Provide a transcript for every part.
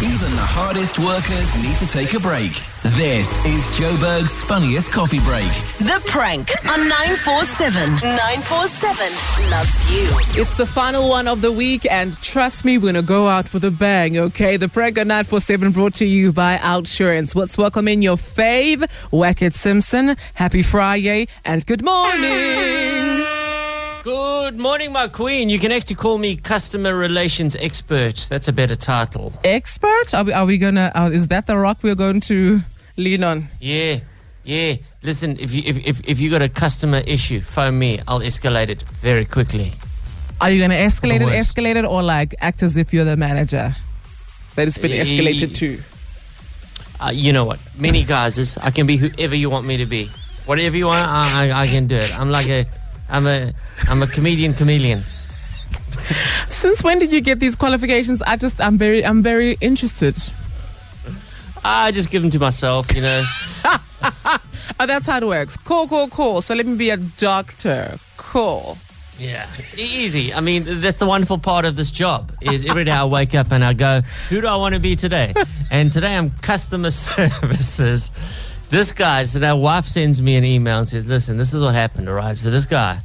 Even the hardest workers need to take a break. This is Joburg's funniest coffee break. The prank on 947. 947 loves you. It's the final one of the week, and trust me, we're gonna go out for the bang, okay? The prank on 947 brought to you by Outsurance. Let's welcome in your fave, Whackhead Simpson. Happy Friday, and good morning. Good morning, my queen. You can actually call me customer relations expert. That's a better title. Expert? Are we, are we gonna, uh, is that the rock we're going to lean on? Yeah, yeah. Listen, if you if, if, if you got a customer issue, phone me. I'll escalate it very quickly. Are you gonna escalate it, escalate it, or like act as if you're the manager? That it's been escalated to. Uh, you know what? Many guys, I can be whoever you want me to be. Whatever you want, I, I, I can do it. I'm like a, I'm a, I'm a comedian chameleon. Since when did you get these qualifications? I just, I'm very, I'm very interested. I just give them to myself, you know. Oh, that's how it works. Cool, cool, cool. So let me be a doctor. Cool. Yeah, easy. I mean, that's the wonderful part of this job is every day I wake up and I go, who do I want to be today? And today I'm customer services. This guy, so now wife sends me an email and says, listen, this is what happened, all right? So this guy,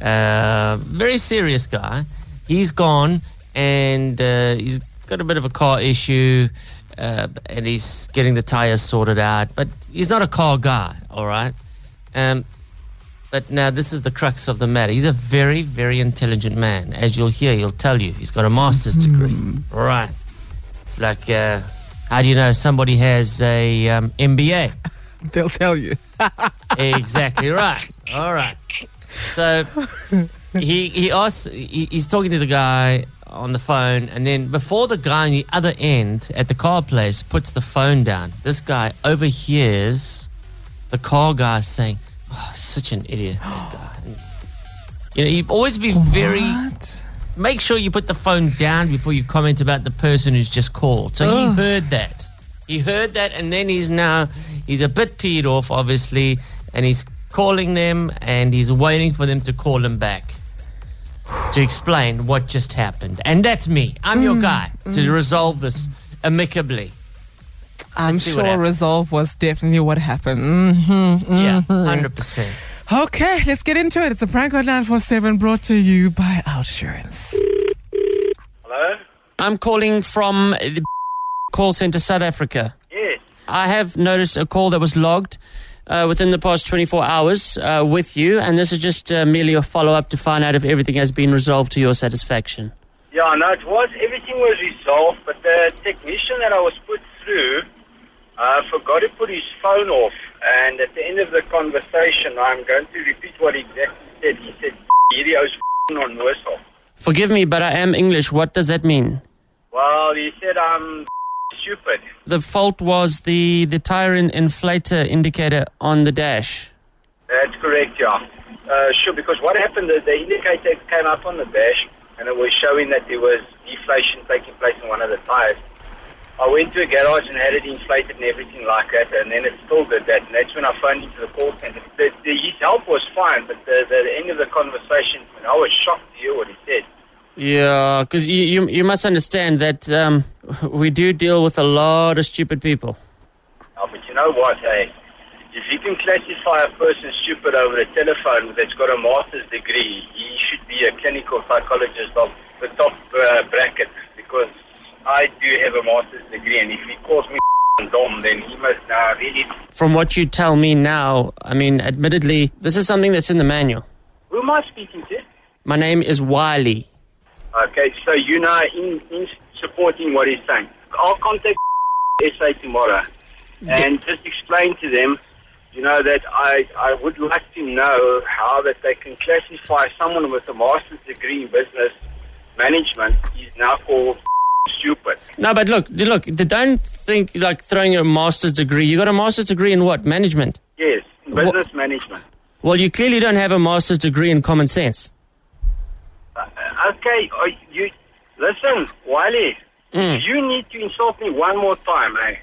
uh, very serious guy, he's gone and uh, he's got a bit of a car issue uh, and he's getting the tires sorted out, but he's not a car guy, all right? Um, but now this is the crux of the matter. He's a very, very intelligent man. As you'll hear, he'll tell you he's got a master's degree. Right. It's like, uh, how do you know somebody has a um, MBA? They'll tell you. exactly right. All right. So he he asks. He, he's talking to the guy on the phone, and then before the guy on the other end at the car place puts the phone down, this guy overhears the car guy saying, "Oh, such an idiot." That guy. And, you know, you always be very. What? Make sure you put the phone down before you comment about the person who's just called. So he heard that. He heard that, and then he's now he's a bit peed off, obviously, and he's calling them, and he's waiting for them to call him back to explain what just happened. And that's me. I'm your mm. guy to mm. resolve this amicably. I'm Let's see what sure resolve was definitely what happened. hmm Yeah, mm-hmm. hundred percent. Okay, let's get into it. It's a prank on 947 brought to you by Outsurance. Hello? I'm calling from the call center South Africa. I have noticed a call that was logged uh, within the past 24 hours uh, with you, and this is just uh, merely a follow up to find out if everything has been resolved to your satisfaction. Yeah, no, it was, everything was resolved, but the technician that I was put through uh, forgot to put his phone off. And at the end of the conversation, I'm going to repeat what he exactly said. He said, hierdie ou's f***ing on. Forgive me, but I am English. What does that mean? Well, he said I'm stupid. The fault was the, the tire in, inflator indicator on the dash. That's correct, yeah. Uh, sure, because what happened is the indicator came up on the dash and it was showing that there was deflation taking place in one of the tires. I went to a garage and had it inflated and everything like that, and then it still did that. And that's when I phoned into the call center. The, the, his help was fine, but the, the, the end of the conversation, I was shocked to hear what he said. Yeah, because you, you, you must understand that um, we do deal with a lot of stupid people. Oh, but you know what, hey? If you can classify a person stupid over the telephone that's got a master's degree, he should be a clinical psychologist of the top uh, bracket because I do have a master's degree, and if he calls me dumb, then he must uh, really. From what you tell me now, I mean, admittedly, this is something that's in the manual. Who am I speaking to? My name is Wiley. Okay, so you know, in, in supporting what he's saying, I'll contact SA tomorrow and just explain to them, you know, that I, I would like to know how that they can classify someone with a master's degree in business management is now called stupid. No, but look, look, don't think like throwing a master's degree. You got a master's degree in what? Management. Yes, Wha- business management. Well, you clearly don't have a master's degree in common sense. Okay, uh, you listen, Wiley. Mm. You need to insult me one more time, eh?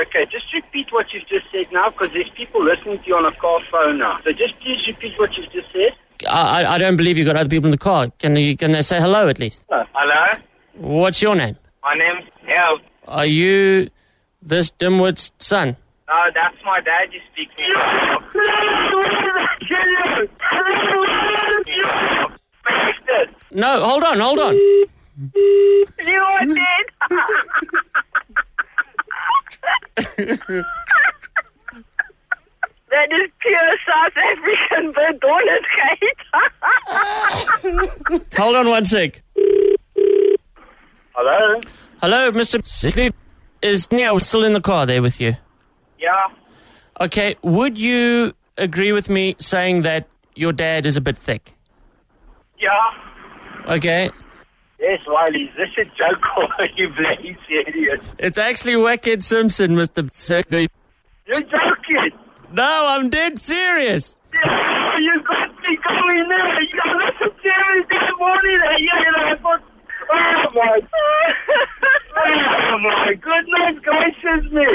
Okay, just repeat what you've just said now, because there's people listening to you on a car phone now. So just please repeat what you've just said. I, I- I don't believe you've got other people in the car. Can you can they say hello at least? Hello, What's your name? my name's El. Are you this dimwit's son? No, that's my dad you speak to. No, hold on, hold on. You are dead. that is pure South African bedonnet, Kate. Hold on one sec. Hello? Hello, Mr. Sigley. Is Neil still in the car there with you? Yeah. Okay, would you agree with me saying that your dad is a bit thick? Yeah. Okay, Yes, Wiley, is this a joke or are you bloody serious? it's actually Whackhead Simpson, Mr. Sigley. You're joking. No, I'm dead serious. Yeah, You got me going there. You got listen serious this morning. and you know, I thought, oh my, oh my goodness gracious me.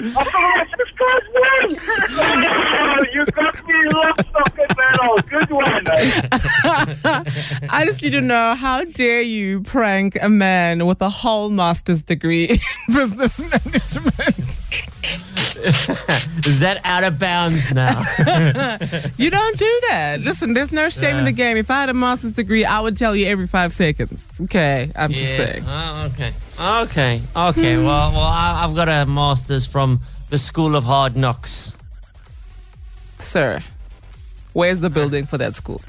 I thought I just got one. Oh, you got me lock, stock, and barrel. Good I just need to know how dare you prank a man with a whole master's degree in business management? Is that out of bounds now? You don't do that. Listen, there's no shame in the game. If I had a master's degree, I would tell you every five seconds. Okay, I'm just saying. Oh, okay. Okay. Okay. Hmm. Well, well, I, I've got a master's from the School of Hard Knocks. Sir, where's the building for that school?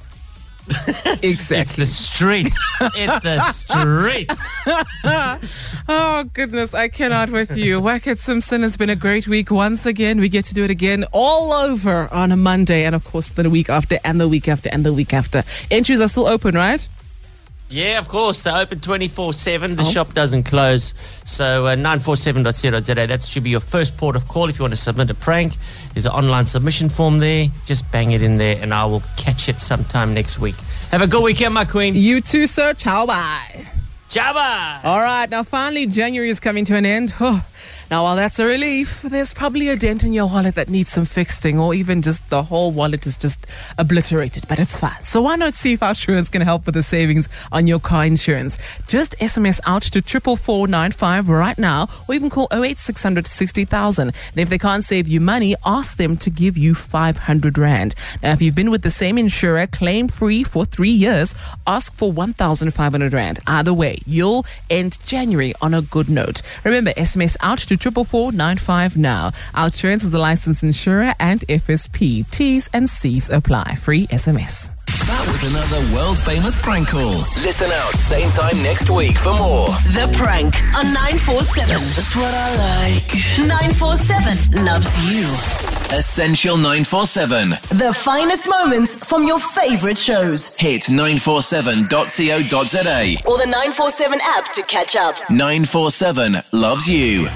It's the street. it's the street. Oh, goodness, I cannot with you. Whackhead Simpson has been a great week once again. We get to do it again all over on a Monday, and of course, the week after, and the week after, and the week after. Entries are still open, right? Yeah, of course. They're open 24 7. The Oh. shop doesn't close. So uh, 947.co.za. That should be your first port of call if you want to submit a prank. There's an online submission form there. Just bang it in there, and I will catch it sometime next week. Have a good weekend, my queen. You too, sir. Ciao, bye. Jabba! All right, now finally January is coming to an end. Oh, now, while that's a relief, there's probably a dent in your wallet that needs some fixing, or even just the whole wallet is just obliterated, but it's fine. So, why not see if Outsurance can help with the savings on your car insurance? Just SMS out to 44495 right now, or even call 08600 60000. And if they can't save you money, ask them to give you 500 Rand. Now, if you've been with the same insurer claim free for three years, ask for 1,500 Rand. Either way, you'll end January on a good note. Remember, SMS out to 44495 now. Outsurance is a licensed insurer and FSP. T's and C's apply. Free SMS. That was another world famous prank call. Listen out, same time next week for more. The prank on 947. That's what I like. 947 loves you. Essential 947. The finest moments from your favorite shows. Hit 947.co.za. Or the 947 app to catch up. 947 loves you.